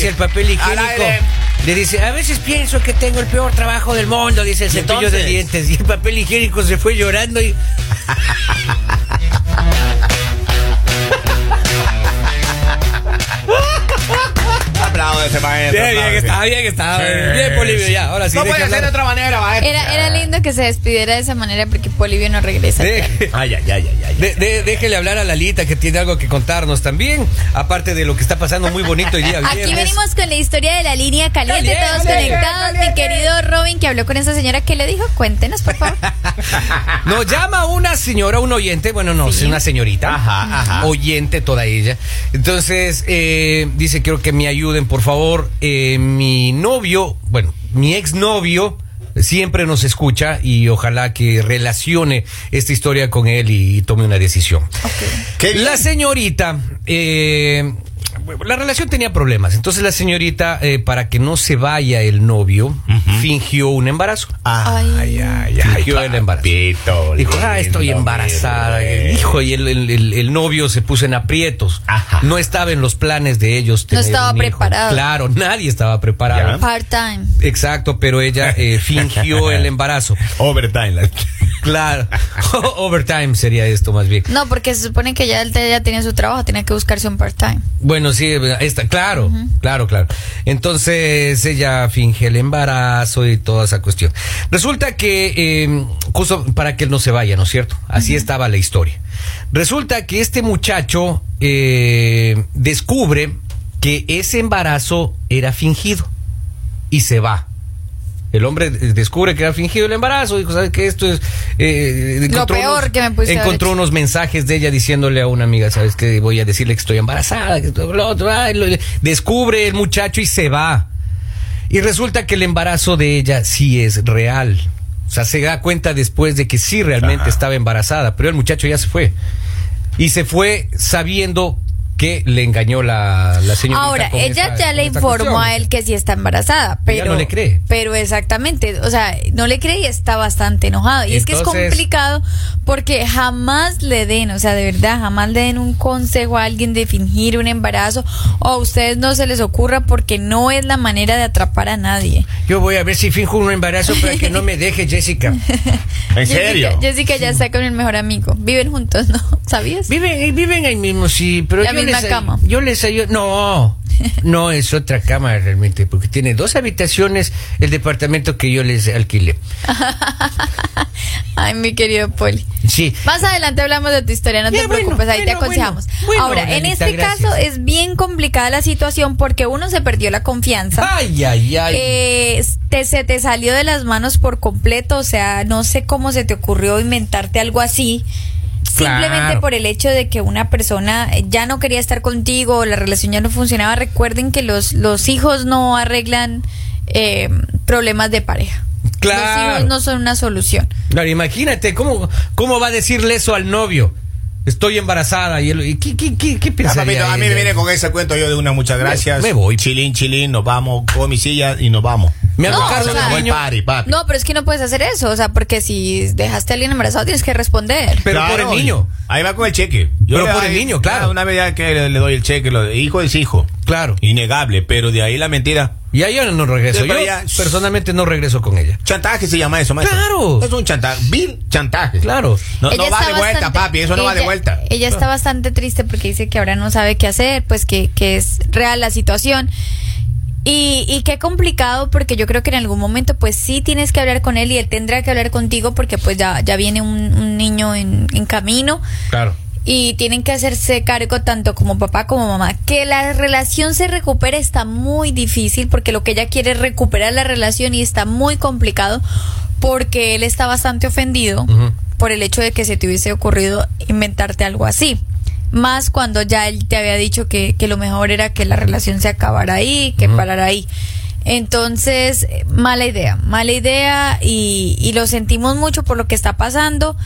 dice el papel higiénico. Le dice, a veces pienso que tengo el peor trabajo del mundo, dice el ¿Y cepillo de dientes. Y el papel higiénico se fue llorando y... Aplaudo de ese maestro. Bien, bien, estaba bien, estaba Sí. bien, Polivio, ya. Ahora sí, No puede ser de otra manera, maestro. Era, era lindo que se despidiera de esa manera porque Polivio no regresa. Deje- Ay, ay, ay, ay, de- de- déjele hablar a Lalita que tiene algo que contarnos también, aparte de lo que está pasando muy bonito hoy día Aquí viernes. venimos con la historia de la línea caliente, Caliente, todos caliente, conectados. Mi querido Robin, que habló con esa señora, ¿qué le dijo? Cuéntenos, por favor. Nos llama una señora, un oyente, bueno, no, Sí. una señorita. Ajá, ajá. Oyente toda ella. Entonces, eh, dice, quiero que me ayuden, por favor. Eh, mi novio, bueno, mi exnovio siempre nos escucha y ojalá que relacione esta historia con él y, tome una decisión. La señorita, eh, la relación tenía problemas. Entonces la señorita, eh, para que no se vaya el novio, fingió un embarazo. Ay, ay, ay, ay. Fingió el embarazo. papito Dijo, ah, estoy embarazada. Hijo, y el, el- el- el novio se puso en aprietos. Ajá. No estaba en los planes de ellos. tener estaba un hijo. preparado. Claro, nadie estaba preparado. Part-time. Exacto, pero ella eh, fingió el embarazo. Overtime. la- Claro. Overtime sería esto más bien. No, porque se supone que ya él te- ya tenía su trabajo, tenía que buscarse un part-time. Bueno, sí, está, claro, claro, claro. Entonces ella finge el embarazo y toda esa cuestión. Resulta que, eh, justo para que él no se vaya, ¿no es cierto? Así estaba la historia. Resulta que este muchacho eh, descubre que ese embarazo era fingido y se va. El hombre descubre que era fingido el embarazo, dijo, ¿sabes qué? Esto es... eh, encontró peor que me haber Encontró unos mensajes de ella diciéndole a una amiga, ¿sabes qué? Voy a decirle que estoy embarazada, que esto, lo otro, ay, lo- descubre el muchacho y se va. Y resulta que el embarazo de ella sí es real. O sea, se da cuenta después de que sí realmente Ajá. estaba embarazada, pero el muchacho ya se fue. Y se fue sabiendo que le engañó la, la señorita. Ahora, con ella esta- ya le informó cuestión. a él que sí está embarazada, pero Ella no le cree. Pero exactamente, o sea, no le cree y está bastante enojado. Y es que es complicado porque jamás le den, o sea, de verdad, jamás le den un consejo a alguien de fingir un embarazo o a ustedes no se les ocurra porque no es la manera de atrapar a nadie. Yo voy a ver si finjo un embarazo para que no me deje Jessica. ¿En serio? Jessica, Jessica ya está con el mejor amigo. Viven juntos, ¿no? ¿Sabías? Viven, viven ahí mismo, sí, pero La yo misma les, cama. yo les ayudo. No, no es otra cama realmente, porque tiene dos habitaciones el departamento que yo les alquilé. Ay, mi querido Poli. Sí. Más adelante hablamos de tu historia, no Ya, te bueno, preocupes, ahí te aconsejamos. bueno. Ahora, en este gracias. caso es bien complicada la situación porque uno se perdió la confianza. Ay, ay, ay. Eh, te, se te salió de las manos por completo, o sea, no sé cómo se te ocurrió inventarte algo así. Simplemente por el hecho de que una persona eh, ya no quería estar contigo, o la relación ya no funcionaba. Recuerden que los, los hijos no arreglan eh, problemas de pareja. Claro. Los hijos no son una solución. Claro, imagínate, ¿cómo, ¿cómo va a decirle eso al novio? Estoy embarazada. Y él, ¿y ¿qué, qué, qué, qué Ah, papito, a mí me viene con ese cuento yo de una muchas gracias. me voy. Chilín, chilín, nos vamos, con mi silla y nos vamos. Me No, o sea, party, papi. No, pero es que no puedes hacer eso, o sea, porque si dejaste a alguien embarazado tienes que responder. Pero por el niño. Ahí va con el cheque. Pero le por el niño, claro. Una vez ya que le, le doy el cheque, lo de hijo es hijo. Claro. Innegable, pero de ahí la mentira. Y ahí yo no regreso. Pero Yo ya- personalmente no regreso con ella. Chantaje se llama eso, maestro. Claro. Es un chantaje. Vil chantaje. Claro. No, Ella no va de vuelta, bastante- papi. Eso no va de ella- vuelta. Ella está bastante triste porque dice que ahora no sabe qué hacer, pues que, que es real la situación. Y, y qué complicado porque yo creo que en algún momento pues sí tienes que hablar con él y él tendrá que hablar contigo porque pues ya, ya viene un, un niño en, en camino Claro. y tienen que hacerse cargo tanto como papá como mamá. Que la relación se recupere está muy difícil porque lo que ella quiere es recuperar la relación y está muy complicado porque él está bastante ofendido por el hecho de que se te hubiese ocurrido inventarte algo así. Más cuando ya él te había dicho que, que lo mejor era que la relación se acabara ahí, que parara ahí. Entonces, mala idea, mala idea y, y lo sentimos mucho por lo que está pasando.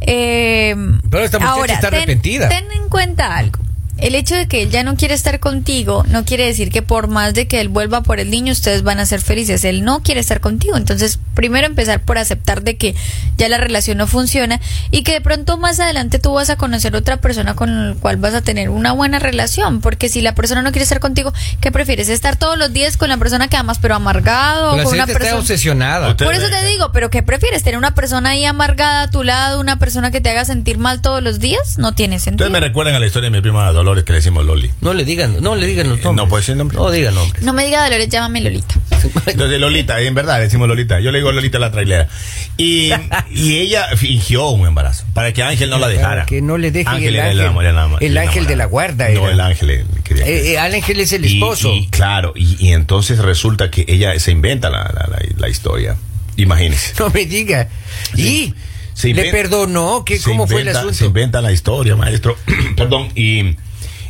Eh, Pero esta muchacha está ten- arrepentida. Ten en cuenta algo. El hecho de que él ya no quiere estar contigo no quiere decir que por más de que él vuelva por el niño, ustedes van a ser felices. Él no quiere estar contigo. Entonces, Primero empezar por aceptar de que ya la relación no funciona y que de pronto más adelante tú vas a conocer otra persona con la cual vas a tener una buena relación, porque si la persona no quiere estar contigo, ¿qué prefieres? ¿Estar todos los días con la persona que amas pero amargado? La o con una persona... obsesionada. Por eso te digo, pero ¿qué prefieres? ¿Tener una persona ahí amargada a tu lado, una persona que te haga sentir mal todos los días? No tiene sentido. Ustedes me recuerdan a la historia de mi prima Dolores que le decimos Loli. No le digan, no le digan los Eh, nombres. no puede decir nombre. No digan nombres. No me diga Dolores, llámame Lolita. Entonces Lolita, en verdad decimos Lolita. Yo le digo Lolita a la trailera. Y, y ella fingió un embarazo para que Ángel no la dejara. Para que no le deje Ángel el ángel- amor, el ángel de la guarda No, el ángel eh, quería Eh, eh, al ángel es el esposo. Y, claro, y, y entonces resulta que ella se inventa la, la, la- la historia. Imagínese. No me diga. Y Se le perdonó. ¿Qué, ¿Cómo fue el asunto? Se inventa la historia, maestro. Perdón. Y,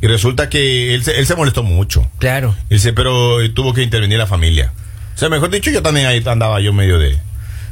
y resulta que él se, él se molestó mucho. Claro. Él se, pero eh, tuvo que intervenir la familia. O sea, mejor dicho, yo también ahí andaba yo medio de,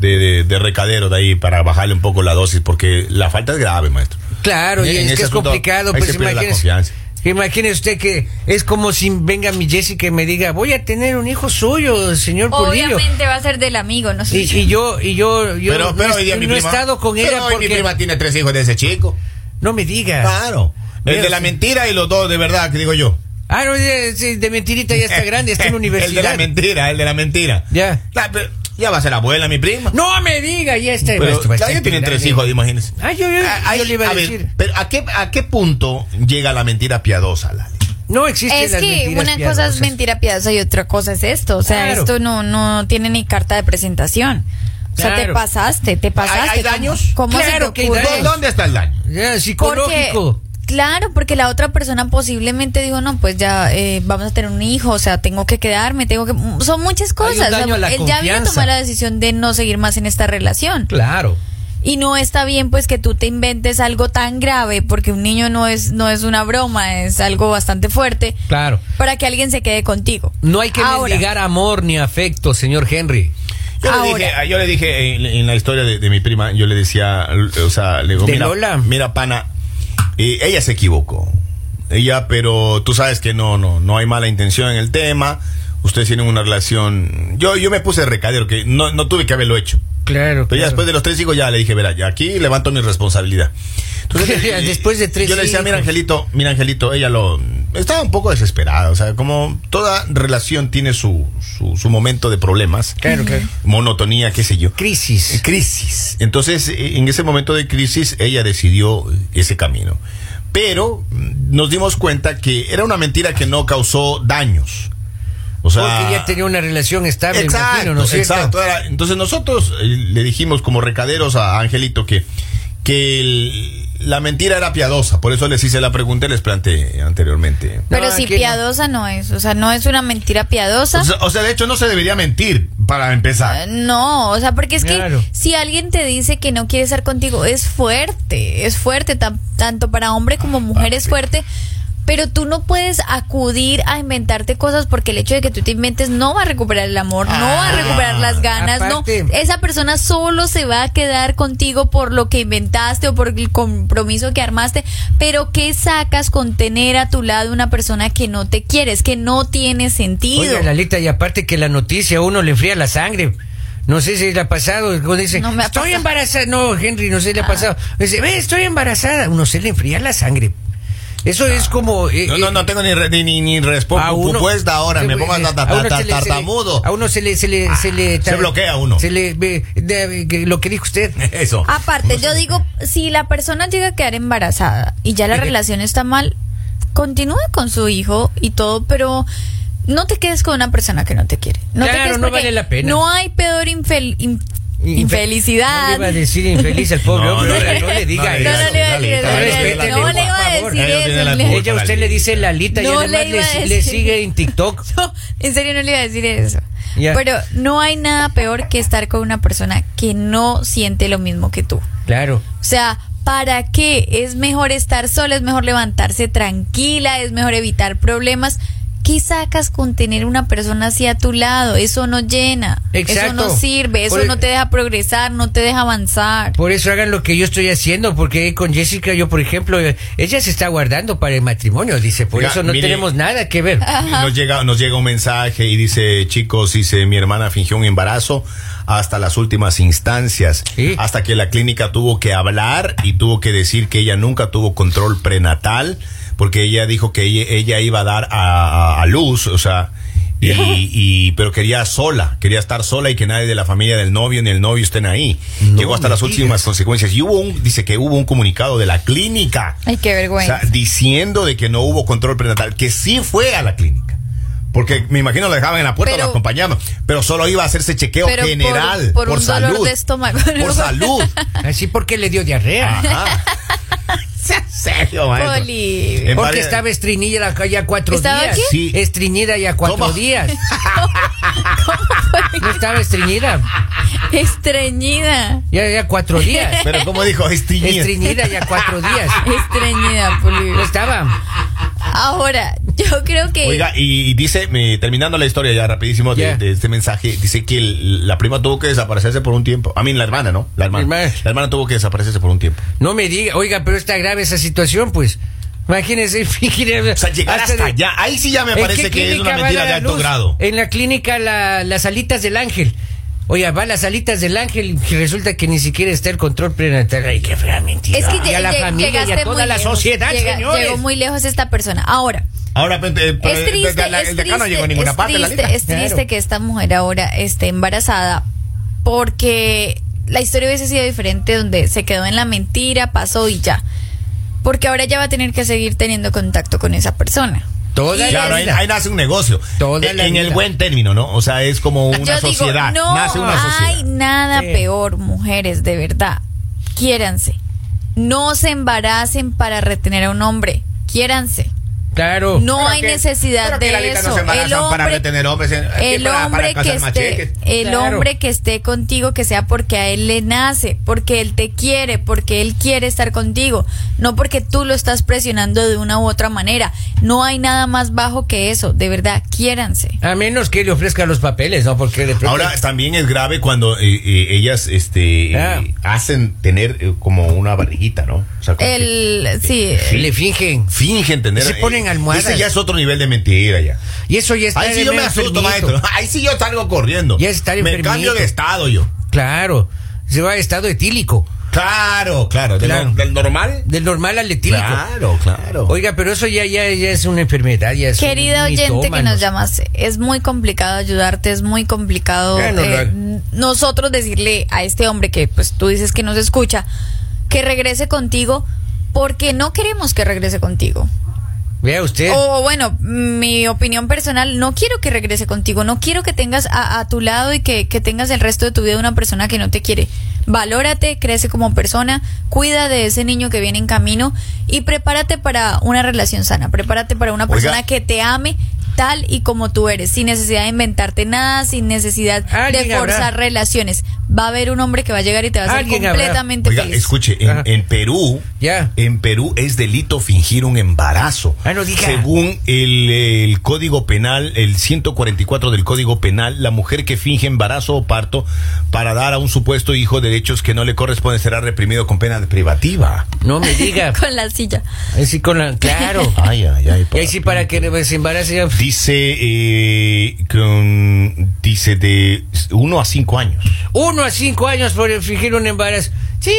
de, de- de recadero de ahí para bajarle un poco la dosis, porque la falta es grave, maestro. Claro, y En es que es asunto, complicado. Pues imagínese. confianza. Imagínese usted que es como si venga mi Jessica y me diga, voy a tener un hijo suyo, señor Polillo. Obviamente va a ser del amigo, no sé. Y, y yo, y yo, yo pero no, pero he- hoy día mi no he prima- estado con pero ella hoy porque... mi prima tiene tres hijos de ese chico. No me diga. Claro. El de la mentira y los dos de verdad, que digo yo. Ah, no, de, sí, de mentirita ya está grande, está en la el de universidad. la mentira, el de la mentira. Ya. Claro, pero ya va a ser abuela mi prima. No me diga, ya está. Pero maestro, ya tienen tres hijos, imagínense. Ah, yo, yo, Ah, yo le iba a, a ver, decir. pero ¿a qué, ¿a qué punto llega la mentira piadosa, Lali? No existen Es las que una cosa es mentira piadosa y otra cosa es esto. O sea, Claro. esto no, no tiene ni carta de presentación. O sea, te pasaste, te pasaste. ¿Hay- hay ¿Cómo- daños? ¿Cómo, Claro se que te hay ocurre? daños. ¿Dónde está el daño? Ya, Porque, psicológico. Claro, porque la otra persona posiblemente dijo, no, pues ya eh, vamos a tener un hijo, o sea, tengo que quedarme, tengo que... Son muchas cosas. daño O sea, a la él ya había tomado la decisión de no seguir más en esta relación. Claro. Y no está bien pues que tú te inventes algo tan grave, porque un niño no es, no es una broma, es algo bastante fuerte, Claro. para que alguien se quede contigo. No hay que mendigar amor ni afecto, señor Henry. Yo le, Ahora. dije, yo le dije en, en la historia de, de mi prima, yo le decía, o sea, le digo, ¿De mira, Lola? mira, pana, eh, ella se equivocó. Ella, pero tú sabes que no, no, no hay mala intención en el tema. Ustedes tienen una relación. Yo, yo me puse de recadero, que no, no tuve que haberlo hecho. Claro. Pero ya después de los tres hijos ya le dije, verá, ya aquí levanto mi responsabilidad. Ya, después de tres Yo le decía, mira. Angelito, mira Angelito, ella lo estaba un poco desesperada, o sea, como toda relación tiene su, su, su momento de problemas, Claro, claro. monotonía, qué sé yo. Crisis. Crisis. Entonces, eh, en ese momento de crisis, ella decidió ese camino. Pero mm, nos dimos cuenta que era una mentira que no causó daños. O sea, Porque ya tenía una relación estable, Exacto, imagino, ¿no es exacto. Entonces nosotros eh, le dijimos como recaderos a Angelito que, que el- la mentira era piadosa. Por eso les hice la pregunta y les planteé anteriormente. Pero si no. piadosa no es, o sea, no es una mentira piadosa. O sea, o sea, de hecho no se debería mentir para Eh, empezar. No, o sea, porque es Claro. que si alguien te dice que no quiere estar contigo, es fuerte, es fuerte, tan- tanto para hombre como mujer es fuerte, pero tú no puedes acudir a inventarte cosas porque el hecho de que tú te inventes no va a recuperar el amor, no va a Ah, recuperar las ganas, aparte- no. Esa persona solo se va a quedar contigo por lo que inventaste o por el compromiso que armaste, pero ¿qué sacas con tener a tu lado una persona que no te quieres, que no tiene sentido? Oiga, Lalita, y aparte que la noticia a uno le enfría la sangre. No sé si le ha pasado, dice, No me ha estoy pasado. embarazada. No, Henry, no sé si le ha Ah. pasado. Dice, ve, estoy embarazada. Uno se le enfría la sangre. Eso es como... eh, No, no, eh, no tengo ni, re- ni, ni, ni respuesta a uno- ahora. Me pongo a ta- ta- a uno ta- se le- se le- tartamudo. A uno se le... Se, le, se, le- se bloquea uno. Se le... ve- de- que- lo que dijo usted. Eso. Aparte, yo digo, si la persona llega a quedar embarazada y ya la relación está mal, continúe con su hijo y todo, pero no te quedes con una persona que no te quiere. No te Claro, quedes no vale la pena. No hay peor infel- in- infelicidad. No le iba a decir infeliz al pobre No, hombre. no, le diga eso. no le iba a decir eso, no le iba a decir- eso. Ella usted le dice Lalita y además le sigue en TikTok. No, en serio no le iba a decir eso. Pero no hay nada peor que estar con una persona que no siente lo mismo que tú. Claro. O sea, ¿para qué? Es mejor estar sola, es mejor levantarse tranquila, es mejor evitar problemas ¿Qué sacas con tener una persona así a tu lado? Eso no llena. Eso no sirve. Eso Por- no te deja progresar, no te deja avanzar. Por eso hagan lo que yo estoy haciendo, porque con Jessica, yo, por ejemplo, ella se está guardando para el matrimonio, dice, por Oiga, eso no mire- tenemos nada que ver. Nos llega, nos llega un mensaje y dice, chicos, dice, mi hermana fingió un embarazo hasta las últimas instancias, Sí. hasta que la clínica tuvo que hablar y tuvo que decir que ella nunca tuvo control prenatal, porque ella dijo que ella, ella iba a dar a, a- a luz, o sea, y, y- pero quería sola, quería estar sola y que nadie de la familia del novio ni el novio estén ahí. No Llegó hasta las últimas consecuencias y hubo un, dice que hubo un comunicado de la clínica. Ay, qué O vergüenza. sea, diciendo de que no hubo control prenatal, que sí fue a la clínica. Porque me imagino la dejaban en la puerta, Pero- lo acompañamos. Pero solo iba a hacerse chequeo Pero general. por Por, un dolor salud. de estómago. Por salud. Así porque le dio diarrea. Ajá. Serio, maestro. Poli. En Porque varias- estaba estreñida ya- ya cuatro ¿Estaba días. qué? Sí. Estreñida ya cuatro ¿Cómo? días. No estaba estreñida. Estreñida. Ya, ya cuatro días. Pero como dijo, estiñida. Estreñida ya cuatro días. Estreñida, Poli. No estaba. Ahora, yo creo que. Oiga, y, y dice, me- terminando la historia ya rapidísimo de, este mensaje, dice que el- la prima tuvo que desaparecerse por un tiempo. A mí, la hermana, ¿no? La hermana. Hermana. La hermana tuvo que desaparecerse por un tiempo. No me diga, oiga, pero está grave esa situación, pues. Imagínese, fingir. O sea, llegar hasta, de- allá. Ahí sí ya me ¿En parece que es una mentira de alto luz? grado. En la clínica la- las alitas del ángel. Oiga, va a las alitas del ángel y resulta que ni siquiera está el control prenatal. Ay, qué fea mentira. es que y a la familia y a toda la lejos. sociedad, Llega- señores. Llegó muy lejos esta persona. Ahora, Ahora, eh, es triste, desde la- es el decano no triste, llegó a ninguna es parte de la triste, lista. es triste Claro. que esta mujer ahora esté embarazada porque la historia hubiese sido diferente donde se quedó en la mentira, pasó y ya. Porque ahora ya va a tener que seguir teniendo contacto con esa persona. Toda Y la Claro, ahí, vida. ahí nace un negocio. Toda en la en el buen término, ¿no? O sea, es como una Yo digo, sociedad. no nace una sociedad. hay nada Sí. peor, mujeres, de verdad. Quiéranse. No se embaracen para retener a un hombre. Quiéranse. Claro. No Pero hay que- necesidad que de no eso. se embarazan el para hombre, retener hombres el para- hombre para que esté, machetes. el Claro. hombre que esté contigo, que sea porque a él le nace, porque él te quiere, porque él quiere estar contigo, no porque tú lo estás presionando de una u otra manera. No hay nada más bajo que eso. De verdad, quiéranse. A menos que le ofrezca los papeles, ¿no? Porque de pronto- Ahora también es grave cuando eh, eh, ellas este Ah. eh, hacen tener eh, como una barriguita, ¿no? O sea, como que El, sí. le fingen. fingen tener Se ponen almohadas. Ese ya es otro nivel de mentira ya. Y eso ya está Ahí sí de yo me asusto, enfermito. maestro. Ahí sí yo salgo corriendo. Ya está Me enfermito. cambio de estado yo. Claro. Se va a estado etílico. Claro, claro. ¿Del, Claro. del normal? Del normal al etílico. Claro, claro. Oiga, pero eso ya, ya, ya es una enfermedad. Ya es Querida un oyente que nos llamaste, es muy complicado ayudarte, es muy complicado eh, nosotros decirle a este hombre que pues tú dices que nos escucha que regrese contigo porque no queremos que regrese contigo. Vea usted. O bueno, mi opinión personal, no quiero que regrese contigo, no quiero que tengas a, a tu lado y que, que tengas el resto de tu vida una persona que no te quiere. Valórate, crece como persona, cuida de ese niño que viene en camino y prepárate para una relación sana, prepárate para una Oiga. persona que te ame tal y como tú eres, sin necesidad de inventarte nada, sin necesidad de habrá. forzar relaciones. Va a haber un hombre que va a llegar y te va a hacer completamente Oiga, feliz. escuche, en, Perú, Ya. en Perú es delito fingir un embarazo. Ah, no diga. Según el, el Código Penal, el 144 del Código Penal, la mujer que finge embarazo o parto para dar a un supuesto hijo derechos que no le corresponden será reprimido con pena privativa. No me diga. Con la silla. Ahí sí con la, claro. Ay, ay, ay. Y ahí sí para que se embarace. Dice, eh, con, dice de 1 a 5 años. Uno a cinco años por fingir un embarazo. Sí.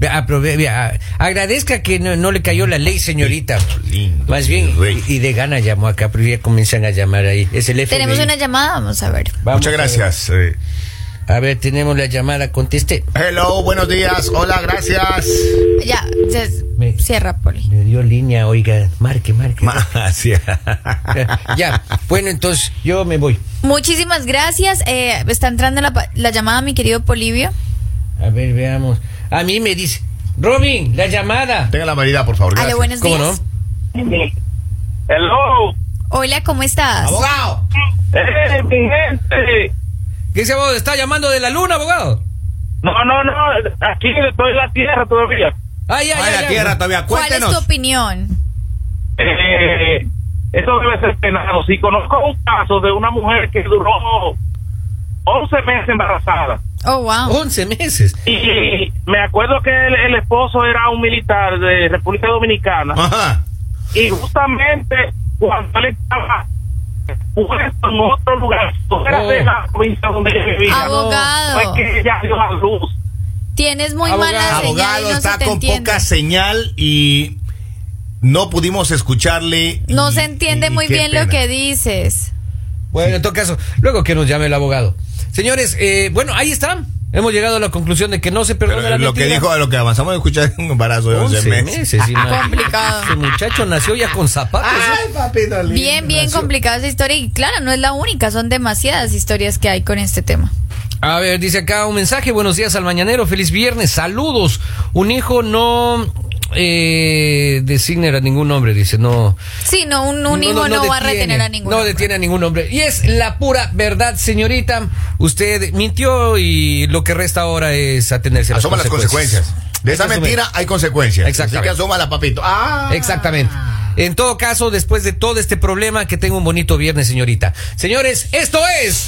Aprove- vea, agradezca que no, no le cayó la ley, señorita. Lindo, Más bien, rey. y de gana llamó acá, pero ya comienzan a llamar ahí. Es el FBI. Tenemos una llamada, vamos a ver. Vamos Muchas a ver. A ver, tenemos la llamada, conteste. Hello, buenos días. Hola, gracias. Ya, se- Me- cierra, Poli. Me dio línea, oiga, marque, marque. Ma- sí. ya, bueno, entonces yo me voy. Muchísimas gracias. Eh, está entrando la, pa- la llamada, mi querido Polivio. A ver, veamos. A mí me dice, Robin, la llamada. Tenga la medida, por favor. Ale, Gracias. buenos ¿Cómo días. Hello, Hola, ¿cómo estás? Abogado. eh, mi gente. ¿Qué se abogado? ¿Está llamando de la luna, abogado? No, no, no, aquí estoy en la tierra todavía. Ah, ya, Ay, ya, la ya. tierra todavía. ¿Cuál es tu Cuéntenos. opinión? Eh, eso debe ser penado. Si conozco un caso de una mujer que duró 11 meses embarazada. Oh, wow. 11 meses. Y me acuerdo que el, el esposo era un militar de República Dominicana. Ajá. Y justamente cuando él estaba puesto en otro lugar, fuera Oh. de la provincia donde ella vivía, Abogado. fue que ella dio la luz. Tienes muy Abogado. mala señal y Abogado no está se te con entiende. poca señal y no pudimos escucharle. No y- se entiende y muy bien lo que dices. Bueno, en todo caso, luego que nos llame el abogado. Señores, eh, bueno, ahí están. Hemos llegado a la conclusión de que no se Pero perdona la lo que dijo, lo que avanzamos a escuchar es un embarazo de 11, 11 meses. meses. imagínate. Complicado. Ese muchacho nació ya con zapatos. ¿eh? Ay, papito lindo, Bien, bien nació. complicada esa historia y claro, no es la única, son demasiadas historias que hay con este tema. A ver, dice acá un mensaje. Buenos días al mañanero. Feliz viernes. Saludos. Un hijo no eh, designa a ningún hombre, dice. No. Sí, no, un, un hijo no, va a retener a ningún No hombre. detiene a ningún hombre. Y es la pura verdad, señorita. Usted mintió y lo que resta ahora es atenerse a las Asuma las consecuencias. De esa mentira hay consecuencias. Exactamente. Así que asúmala, papito. Ah. Exactamente. En todo caso, después de todo este problema, que tenga un bonito viernes, señorita. Señores, esto es